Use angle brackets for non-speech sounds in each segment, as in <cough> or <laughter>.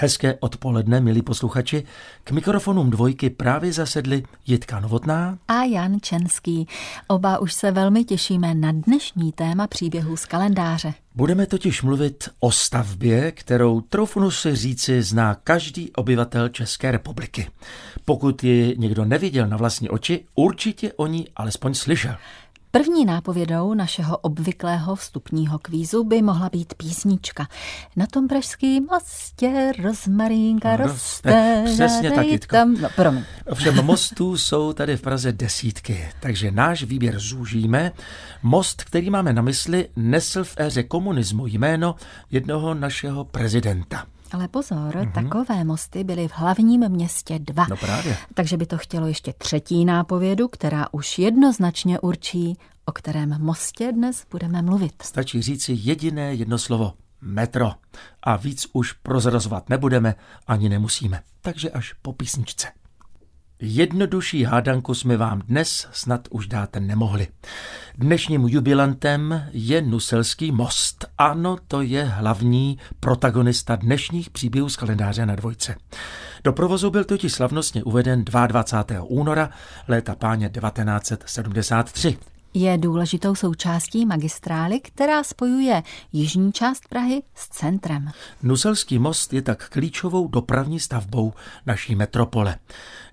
Hezké odpoledne, milí posluchači. K mikrofonům dvojky právě zasedli Jitka Novotná a Jan Čenský. Oba už se velmi těšíme na dnešní téma příběhů z kalendáře. Budeme totiž mluvit o stavbě, kterou troufnu si říci zná každý obyvatel České republiky. Pokud ji někdo neviděl na vlastní oči, určitě o ní alespoň slyšel. První nápovědou našeho obvyklého vstupního kvízu by mohla být písnička. Na tom pražském mostě rozmarínka roste. Přesně tak, Jitko. Tam, no, promiň. Ovšem mostů jsou tady v Praze desítky, takže náš výběr zúžíme. Most, který máme na mysli, nesl v éře komunismu jméno jednoho našeho prezidenta. Ale pozor, mm-hmm. takové mosty byly v hlavním městě dva. No právě. Takže by to chtělo ještě třetí nápovědu, která už jednoznačně určí, o kterém mostě dnes budeme mluvit. Stačí říci jediné jedno slovo. Metro. A víc už prozrazovat nebudeme, ani nemusíme. Takže až po písničce. Jednodušší hádanku jsme vám dnes snad už dáte nemohli. Dnešním jubilantem je Nuselský most. Ano, to je hlavní protagonista dnešních příběhů z kalendáře na dvojce. Do provozu byl totiž slavnostně uveden 22. února léta páně 1973 je důležitou součástí magistrály, která spojuje jižní část Prahy s centrem. Nuselský most je tak klíčovou dopravní stavbou naší metropole.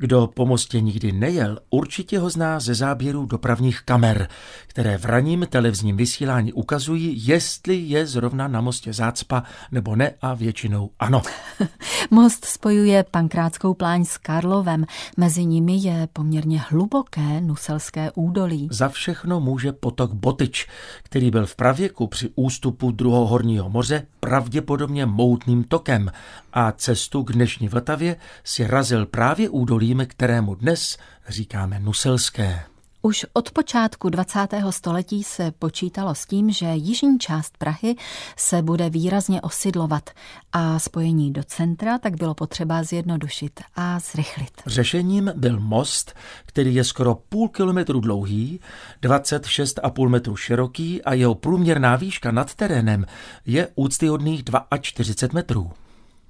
Kdo po mostě nikdy nejel, určitě ho zná ze záběrů dopravních kamer, které v raním televizním vysílání ukazují, jestli je zrovna na mostě zácpa nebo ne a většinou ano. <laughs> Most spojuje Pankrátskou pláň s Karlovem. Mezi nimi je poměrně hluboké Nuselské údolí. Za všechno může potok Botyč, který byl v pravěku při ústupu druhohorního moře pravděpodobně moutným tokem a cestu k dnešní Vltavě si razil právě údolím, kterému dnes říkáme Nuselské. Už od počátku 20. století se počítalo s tím, že jižní část Prahy se bude výrazně osidlovat a spojení do centra tak bylo potřeba zjednodušit a zrychlit. Řešením byl most, který je skoro půl kilometru dlouhý, 26,5 metru široký a jeho průměrná výška nad terénem je úctyhodných 42 metrů.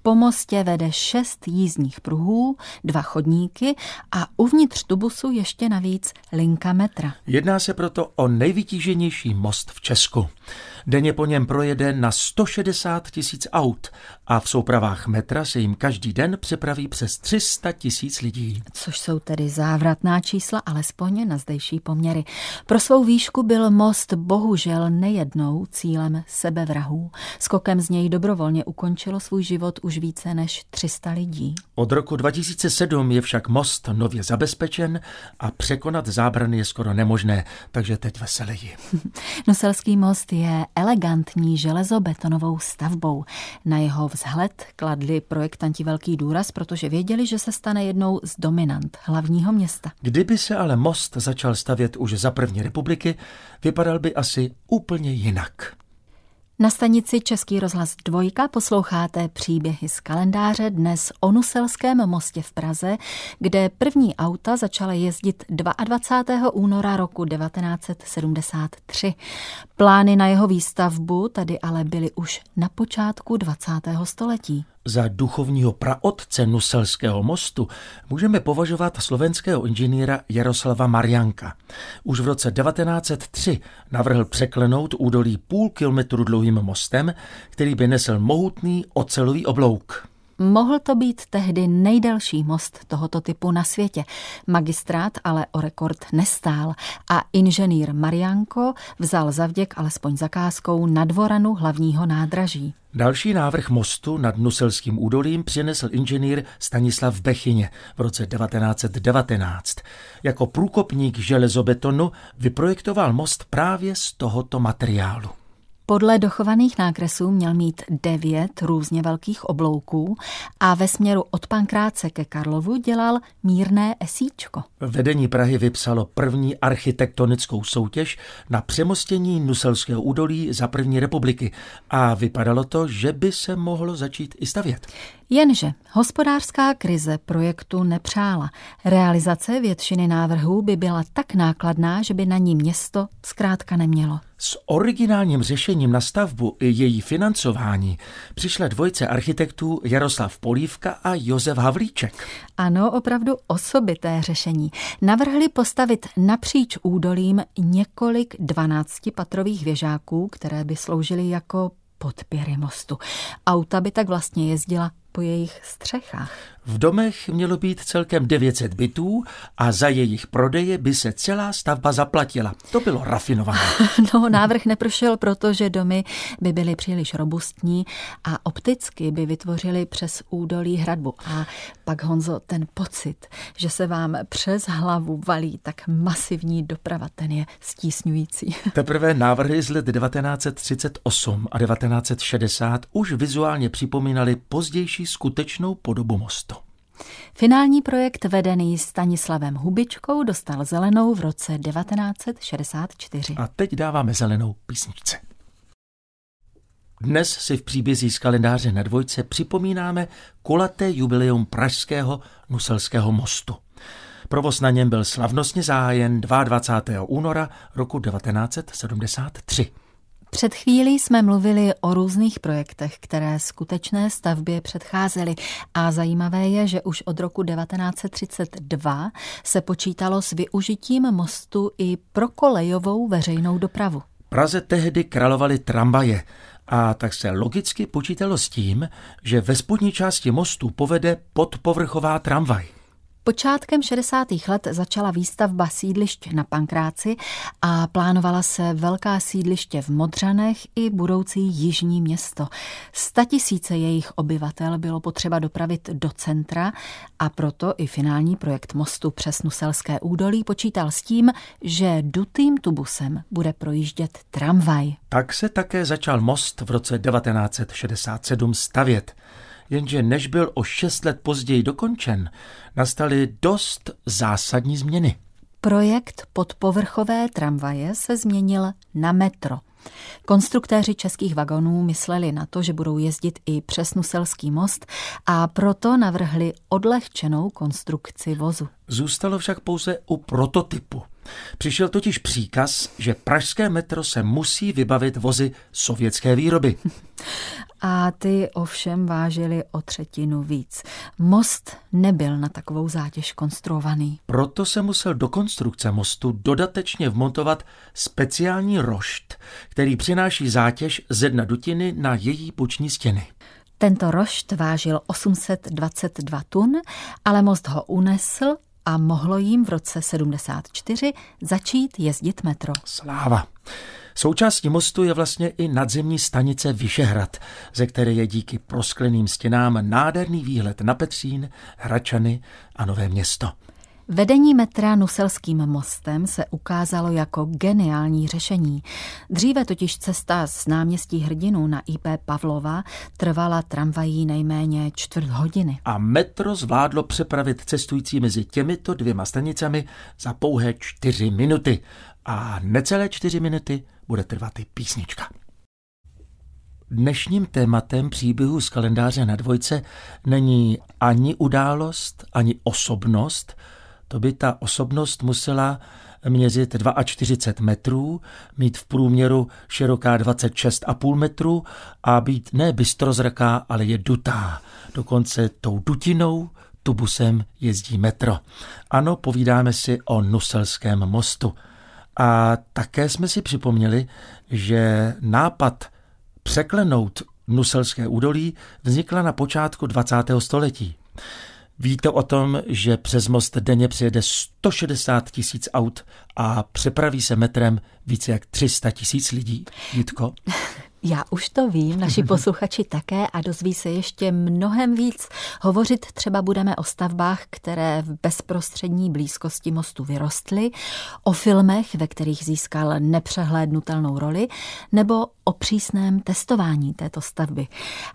Po mostě vede šest jízdních pruhů, dva chodníky a uvnitř tubusu ještě navíc linka metra. Jedná se proto o nejvytíženější most v Česku. Denně po něm projede na 160 tisíc aut a v soupravách metra se jim každý den přepraví přes 300 tisíc lidí. Což jsou tedy závratná čísla, alespoň na zdejší poměry. Pro svou výšku byl most bohužel nejednou cílem sebevrahů. Skokem z něj dobrovolně ukončilo svůj život už více než 300 lidí. Od roku 2007 je však most nově zabezpečen a překonat zábrany je skoro nemožné, takže teď veseleji. <laughs> Noselský most je elegantní železobetonovou stavbou. Na jeho vzhled kladli projektanti velký důraz, protože věděli, že se stane jednou z dominant hlavního města. Kdyby se ale most začal stavět už za první republiky, vypadal by asi úplně jinak. Na stanici Český rozhlas dvojka posloucháte příběhy z kalendáře dnes o Nuselském mostě v Praze, kde první auta začala jezdit 22. února roku 1973. Plány na jeho výstavbu tady ale byly už na počátku 20. století. Za duchovního praotce Nuselského mostu můžeme považovat slovenského inženýra Jaroslava Marianka. Už v roce 1903 navrhl překlenout údolí půl kilometru dlouhým mostem, který by nesl mohutný ocelový oblouk. Mohl to být tehdy nejdelší most tohoto typu na světě. Magistrát ale o rekord nestál a inženýr Marianko vzal zavděk alespoň zakázkou na dvoranu hlavního nádraží. Další návrh mostu nad Nuselským údolím přinesl inženýr Stanislav Bechyně v roce 1919. Jako průkopník železobetonu vyprojektoval most právě z tohoto materiálu. Podle dochovaných nákresů měl mít devět různě velkých oblouků a ve směru od Pankráce ke Karlovu dělal mírné esíčko. Vedení Prahy vypsalo první architektonickou soutěž na přemostění Nuselského údolí za první republiky a vypadalo to, že by se mohlo začít i stavět. Jenže hospodářská krize projektu nepřála. Realizace většiny návrhů by byla tak nákladná, že by na ní město zkrátka nemělo. S originálním řešením na stavbu i její financování přišla dvojce architektů Jaroslav Polívka a Josef Havlíček. Ano, opravdu osobité řešení. Navrhli postavit napříč údolím několik dvanáctipatrových věžáků, které by sloužily jako podpěry mostu. Auta by tak vlastně jezdila po jejich střechách. V domech mělo být celkem 900 bytů a za jejich prodeje by se celá stavba zaplatila. To bylo rafinované. <laughs> No, návrh neprošel, protože domy by byly příliš robustní a opticky by vytvořili přes údolí hradbu. A pak, Honzo, ten pocit, že se vám přes hlavu valí tak masivní doprava, ten je stísňující. <laughs> Teprve návrhy z let 1938 a 1960 už vizuálně připomínaly pozdější skutečnou podobu mostu. Finální projekt vedený Stanislavem Hubičkou dostal zelenou v roce 1964. A teď dáváme zelenou písničce. Dnes si v příbězí z kalendáře na dvojce připomínáme kulaté jubileum Pražského Nuselského mostu. Provoz na něm byl slavnostně zahájen 22. února roku 1973. Před chvílí jsme mluvili o různých projektech, které skutečné stavbě předcházely a zajímavé je, že už od roku 1932 se počítalo s využitím mostu i pro kolejovou veřejnou dopravu. Praze tehdy královaly tramvaje a tak se logicky počítalo s tím, že ve spodní části mostu povede podpovrchová tramvaj. Počátkem 60. let začala výstavba sídlišť na Pankráci a plánovala se velká sídliště v Modřanech i budoucí jižní město. Sta tisíce jejich obyvatel bylo potřeba dopravit do centra a proto i finální projekt mostu přes Nuselské údolí počítal s tím, že dutým tubusem bude projíždět tramvaj. Tak se také začal most v roce 1967 stavět jenže než byl o šest let později dokončen, nastaly dost zásadní změny. Projekt podpovrchové tramvaje se změnil na metro. Konstruktéři českých vagonů mysleli na to, že budou jezdit i přes Nuselský most a proto navrhli odlehčenou konstrukci vozu. Zůstalo však pouze u prototypu. Přišel totiž příkaz, že pražské metro se musí vybavit vozy sovětské výroby. <laughs> A ty ovšem vážily o třetinu víc. Most nebyl na takovou zátěž konstruovaný. Proto se musel do konstrukce mostu dodatečně vmontovat speciální rošt, který přináší zátěž ze dna dutiny na její boční stěny. Tento rošt vážil 822 tun, ale most ho unesl a mohlo jim v roce 74 začít jezdit metro. Sláva. Součástí mostu je vlastně i nadzemní stanice Vyšehrad, ze které je díky proskleným stěnám nádherný výhled na Petřín, Hračany a Nové město. Vedení metra Nuselským mostem se ukázalo jako geniální řešení. Dříve totiž cesta z náměstí Hrdinu na IP Pavlova trvala tramvají nejméně čtvrt hodiny. A metro zvládlo přepravit cestující mezi těmito dvěma stanicemi za pouhé čtyři minuty. A necelé čtyři minuty bude trvat i písnička. Dnešním tématem příběhu z kalendáře na dvojce není ani událost, ani osobnost, to by ta osobnost musela měřit 42 metrů, mít v průměru široká 26,5 metrů a být ne bystrozraká, ale je dutá. Dokonce tou dutinou tubusem jezdí metro. Ano, povídáme si o Nuselském mostu. A také jsme si připomněli, že nápad překlenout Nuselské údolí vznikla na počátku 20. století. Víte o tom, že přes most denně přijede 160 tisíc aut a přepraví se metrem více jak 300 tisíc lidí? Jitko? <laughs> Já už to vím, naši <laughs> posluchači také a dozví se ještě mnohem víc. Hovořit třeba budeme o stavbách, které v bezprostřední blízkosti mostu vyrostly, o filmech, ve kterých získal nepřehlédnutelnou roli, nebo o přísném testování této stavby.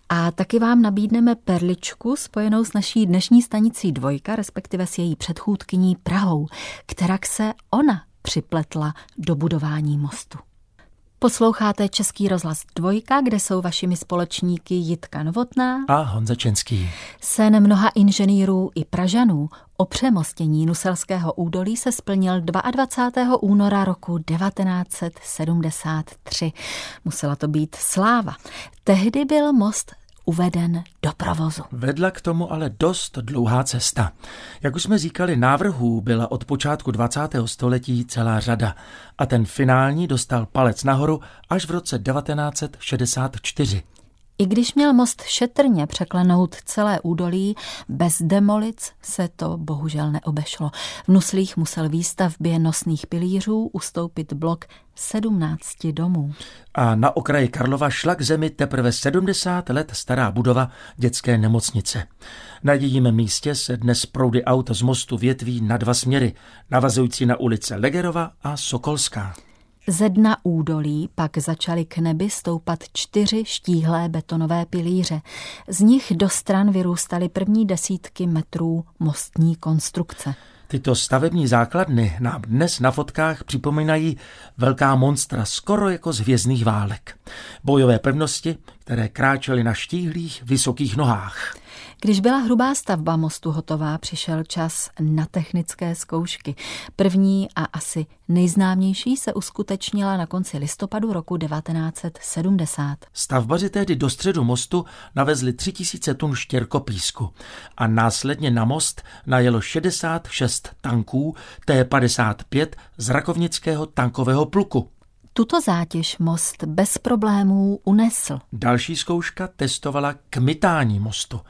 A taky vám nabídneme perličku spojenou s naší dnešní stanicí Dvojka, respektive s její předchůdkyní Prahou, která se ona připletla do budování mostu. Posloucháte Český rozhlas Dvojka, kde jsou vašimi společníky Jitka Novotná a Honza Čenský. Sen mnoha inženýrů i Pražanů o přemostění Nuselského údolí se splnil 22. února roku 1973. Musela to být sláva. Tehdy byl most uveden do provozu. Vedla k tomu ale dost dlouhá cesta. Jak už jsme říkali, návrhů byla od počátku 20. století celá řada a ten finální dostal palec nahoru až v roce 1964. I když měl most šetrně překlenout celé údolí, bez demolic se to bohužel neobešlo. V Nuslích musel výstavbě nosných pilířů ustoupit blok 17 domů. A na okraji Karlova šla k zemi teprve 70 let stará budova dětské nemocnice. Na jejím místě se dnes proudy aut z mostu větví na dva směry, navazující na ulice Legerova a Sokolská. Ze dna údolí pak začaly k nebi stoupat čtyři štíhlé betonové pilíře. Z nich do stran vyrůstaly první desítky metrů mostní konstrukce. Tyto stavební základny nám dnes na fotkách připomínají velká monstra, skoro jako z hvězdných válek. Bojové pevnosti, které kráčely na štíhlých, vysokých nohách. Když byla hrubá stavba mostu hotová, přišel čas na technické zkoušky. První a asi nejznámější se uskutečnila na konci listopadu roku 1970. Stavbaři tehdy do středu mostu navezli 3000 tun štěrkopísku a následně na most najelo 66 tanků T-55 z rakovnického tankového pluku. Tuto zátěž most bez problémů unesl. Další zkouška testovala kmitání mostu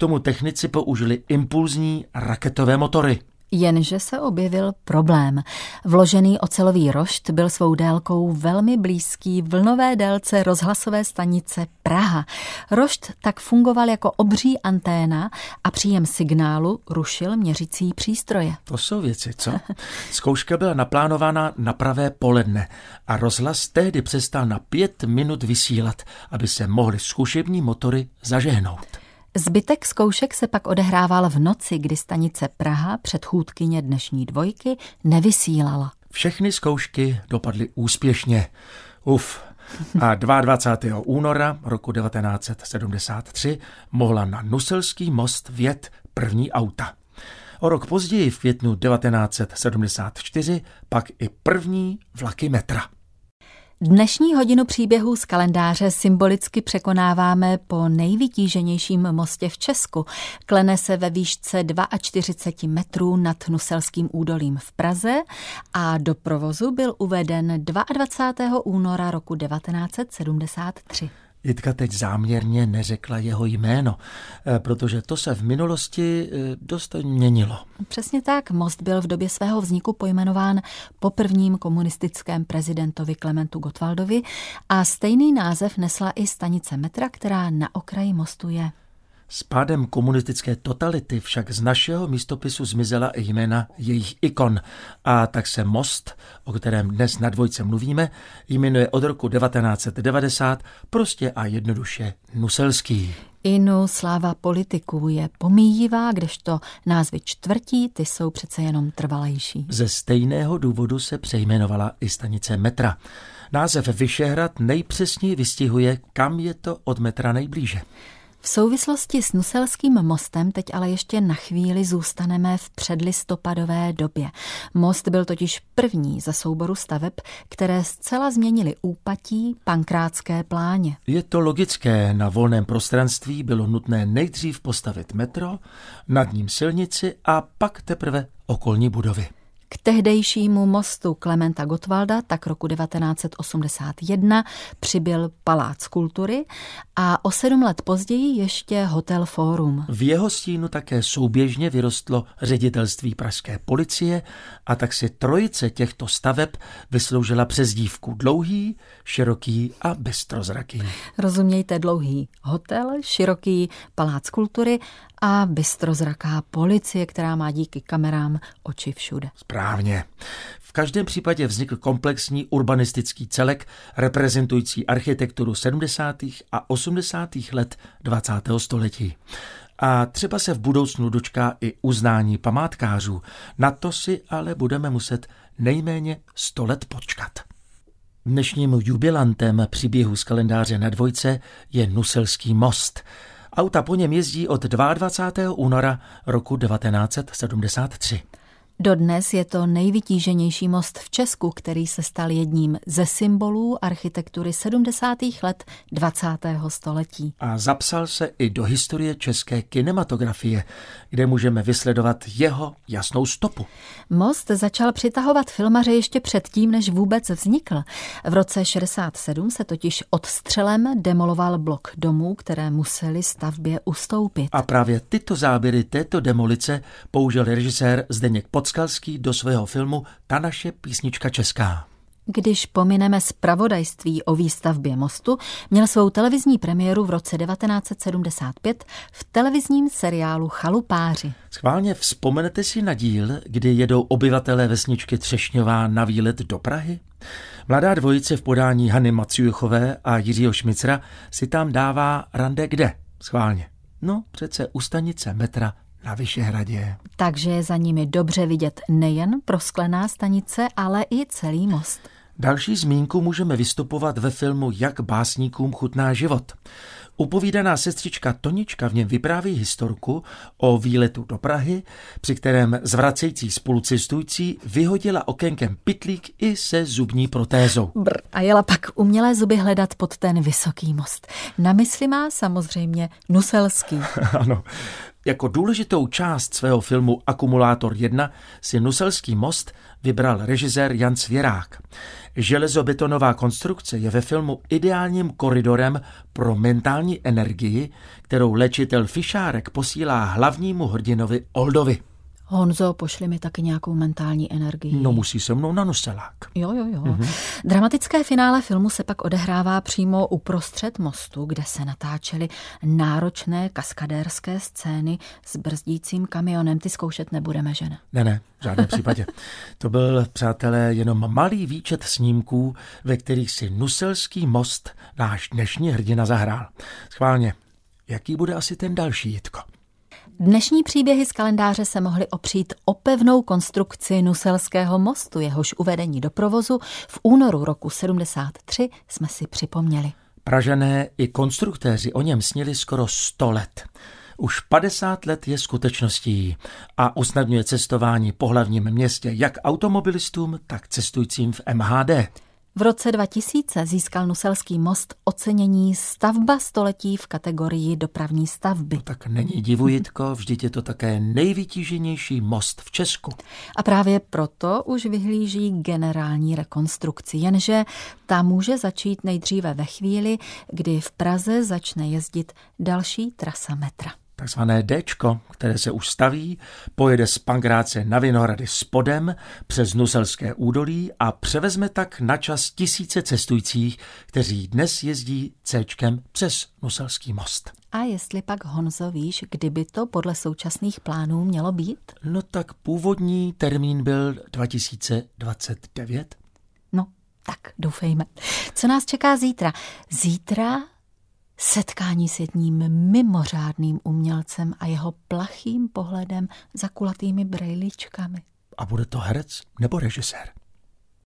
tomu technici použili impulzní raketové motory. Jenže se objevil problém. Vložený ocelový rošt byl svou délkou velmi blízký vlnové délce rozhlasové stanice Praha. Rošt tak fungoval jako obří anténa a příjem signálu rušil měřicí přístroje. To jsou věci, co? <laughs> Zkouška byla naplánována na pravé poledne a rozhlas tehdy přestal na pět minut vysílat, aby se mohly zkušební motory zažehnout. Zbytek zkoušek se pak odehrával v noci, kdy stanice Praha, předchůdkyně dnešní dvojky, nevysílala. Všechny zkoušky dopadly úspěšně. Uf. A 22. února roku 1973 mohla na Nuselský most vjet první auta. O rok později v květnu 1974 pak i první vlaky metra. Dnešní hodinu příběhů z kalendáře symbolicky překonáváme po nejvytíženějším mostě v Česku. Klene se ve výšce 42 metrů nad Nuselským údolím v Praze a do provozu byl uveden 22. února roku 1973. Jitka teď záměrně neřekla jeho jméno, eh, protože to se v minulosti eh, dost měnilo. Přesně tak. Most byl v době svého vzniku pojmenován po prvním komunistickém prezidentovi Klementu Gottwaldovi a stejný název nesla i stanice metra, která na okraji mostu je. S pádem komunistické totality však z našeho místopisu zmizela i jména jejich ikon a tak se most, o kterém dnes na dvojce mluvíme, jmenuje od roku 1990 prostě a jednoduše Nuselský. Inu sláva politiků je pomíjivá, kdežto názvy čtvrtí, ty jsou přece jenom trvalejší. Ze stejného důvodu se přejmenovala i stanice metra. Název Vyšehrad nejpřesněji vystihuje, kam je to od metra nejblíže. V souvislosti s Nuselským mostem teď ale ještě na chvíli zůstaneme v předlistopadové době. Most byl totiž první za souboru staveb, které zcela změnily úpatí pankrátské pláně. Je to logické, na volném prostranství bylo nutné nejdřív postavit metro, nad ním silnici a pak teprve okolní budovy. K tehdejšímu mostu Klementa Gottwalda tak roku 1981 přibyl Palác kultury a o sedm let později ještě Hotel Forum. V jeho stínu také souběžně vyrostlo ředitelství pražské policie a tak si trojice těchto staveb vysloužila přezdívku dlouhý, široký a bystrozraký. Rozumějte dlouhý hotel, široký palác kultury a bystrozraká policie, která má díky kamerám oči všude. Správně. V každém případě vznikl komplexní urbanistický celek reprezentující architekturu 70. a 80. let 20. století. A třeba se v budoucnu dočká i uznání památkářů. Na to si ale budeme muset nejméně 100 let počkat. Dnešním jubilantem příběhu z kalendáře na dvojce je Nuselský most. Auta po něm jezdí od 22. února roku 1973. Dodnes je to nejvytíženější most v Česku, který se stal jedním ze symbolů architektury 70. let 20. století. A zapsal se i do historie české kinematografie, kde můžeme vysledovat jeho jasnou stopu. Most začal přitahovat filmaře ještě předtím, než vůbec vznikl. V roce 67 se totiž odstřelem demoloval blok domů, které museli stavbě ustoupit. A právě tyto záběry této demolice použil režisér Zdeněk Pod Podskalský do svého filmu Ta naše písnička česká. Když pomineme zpravodajství o výstavbě mostu, měl svou televizní premiéru v roce 1975 v televizním seriálu Chalupáři. Schválně vzpomenete si na díl, kdy jedou obyvatelé vesničky Třešňová na výlet do Prahy? Mladá dvojice v podání Hany Maciuchové a Jiřího Šmicra si tam dává rande kde? Schválně. No, přece u stanice metra na Vyšehradě. Takže je za nimi dobře vidět nejen prosklená stanice, ale i celý most. Další zmínku můžeme vystupovat ve filmu Jak básníkům chutná život. Upovídaná sestřička Tonička v něm vypráví historku o výletu do Prahy, při kterém zvracející spolucestující vyhodila okénkem pitlík i se zubní protézou. Brr, a jela pak umělé zuby hledat pod ten vysoký most. Na mysli má samozřejmě Nuselský. <laughs> ano, jako důležitou část svého filmu Akumulátor 1 si Nuselský most vybral režisér Jan Svěrák. Železobetonová konstrukce je ve filmu ideálním koridorem pro mentální energii, kterou léčitel Fišárek posílá hlavnímu hrdinovi Oldovi. Honzo, pošli mi taky nějakou mentální energii. No musí se mnou na noselák. Jo, jo, jo. Mm-hmm. Dramatické finále filmu se pak odehrává přímo uprostřed mostu, kde se natáčely náročné kaskadérské scény s brzdícím kamionem. Ty zkoušet nebudeme, že ne? Ne, ne, v žádném <laughs> případě. To byl, přátelé, jenom malý výčet snímků, ve kterých si Nuselský most náš dnešní hrdina zahrál. Schválně, jaký bude asi ten další, Jitko? Dnešní příběhy z kalendáře se mohly opřít o pevnou konstrukci Nuselského mostu, jehož uvedení do provozu v únoru roku 73 jsme si připomněli. Pražené i konstruktéři o něm snili skoro 100 let. Už 50 let je skutečností a usnadňuje cestování po hlavním městě jak automobilistům, tak cestujícím v MHD. V roce 2000 získal Nuselský most ocenění stavba století v kategorii dopravní stavby. No tak není divu, Jitko, vždyť je to také nejvytíženější most v Česku. A právě proto už vyhlíží generální rekonstrukci, jenže ta může začít nejdříve ve chvíli, kdy v Praze začne jezdit další trasa metra takzvané D, které se už staví, pojede z Pangráce na Vinohrady spodem přes Nuselské údolí a převezme tak na čas tisíce cestujících, kteří dnes jezdí C přes Nuselský most. A jestli pak Honzo víš, kdyby to podle současných plánů mělo být? No tak původní termín byl 2029. No, tak doufejme. Co nás čeká zítra? Zítra setkání s jedním mimořádným umělcem a jeho plachým pohledem za kulatými brejličkami. A bude to herec nebo režisér?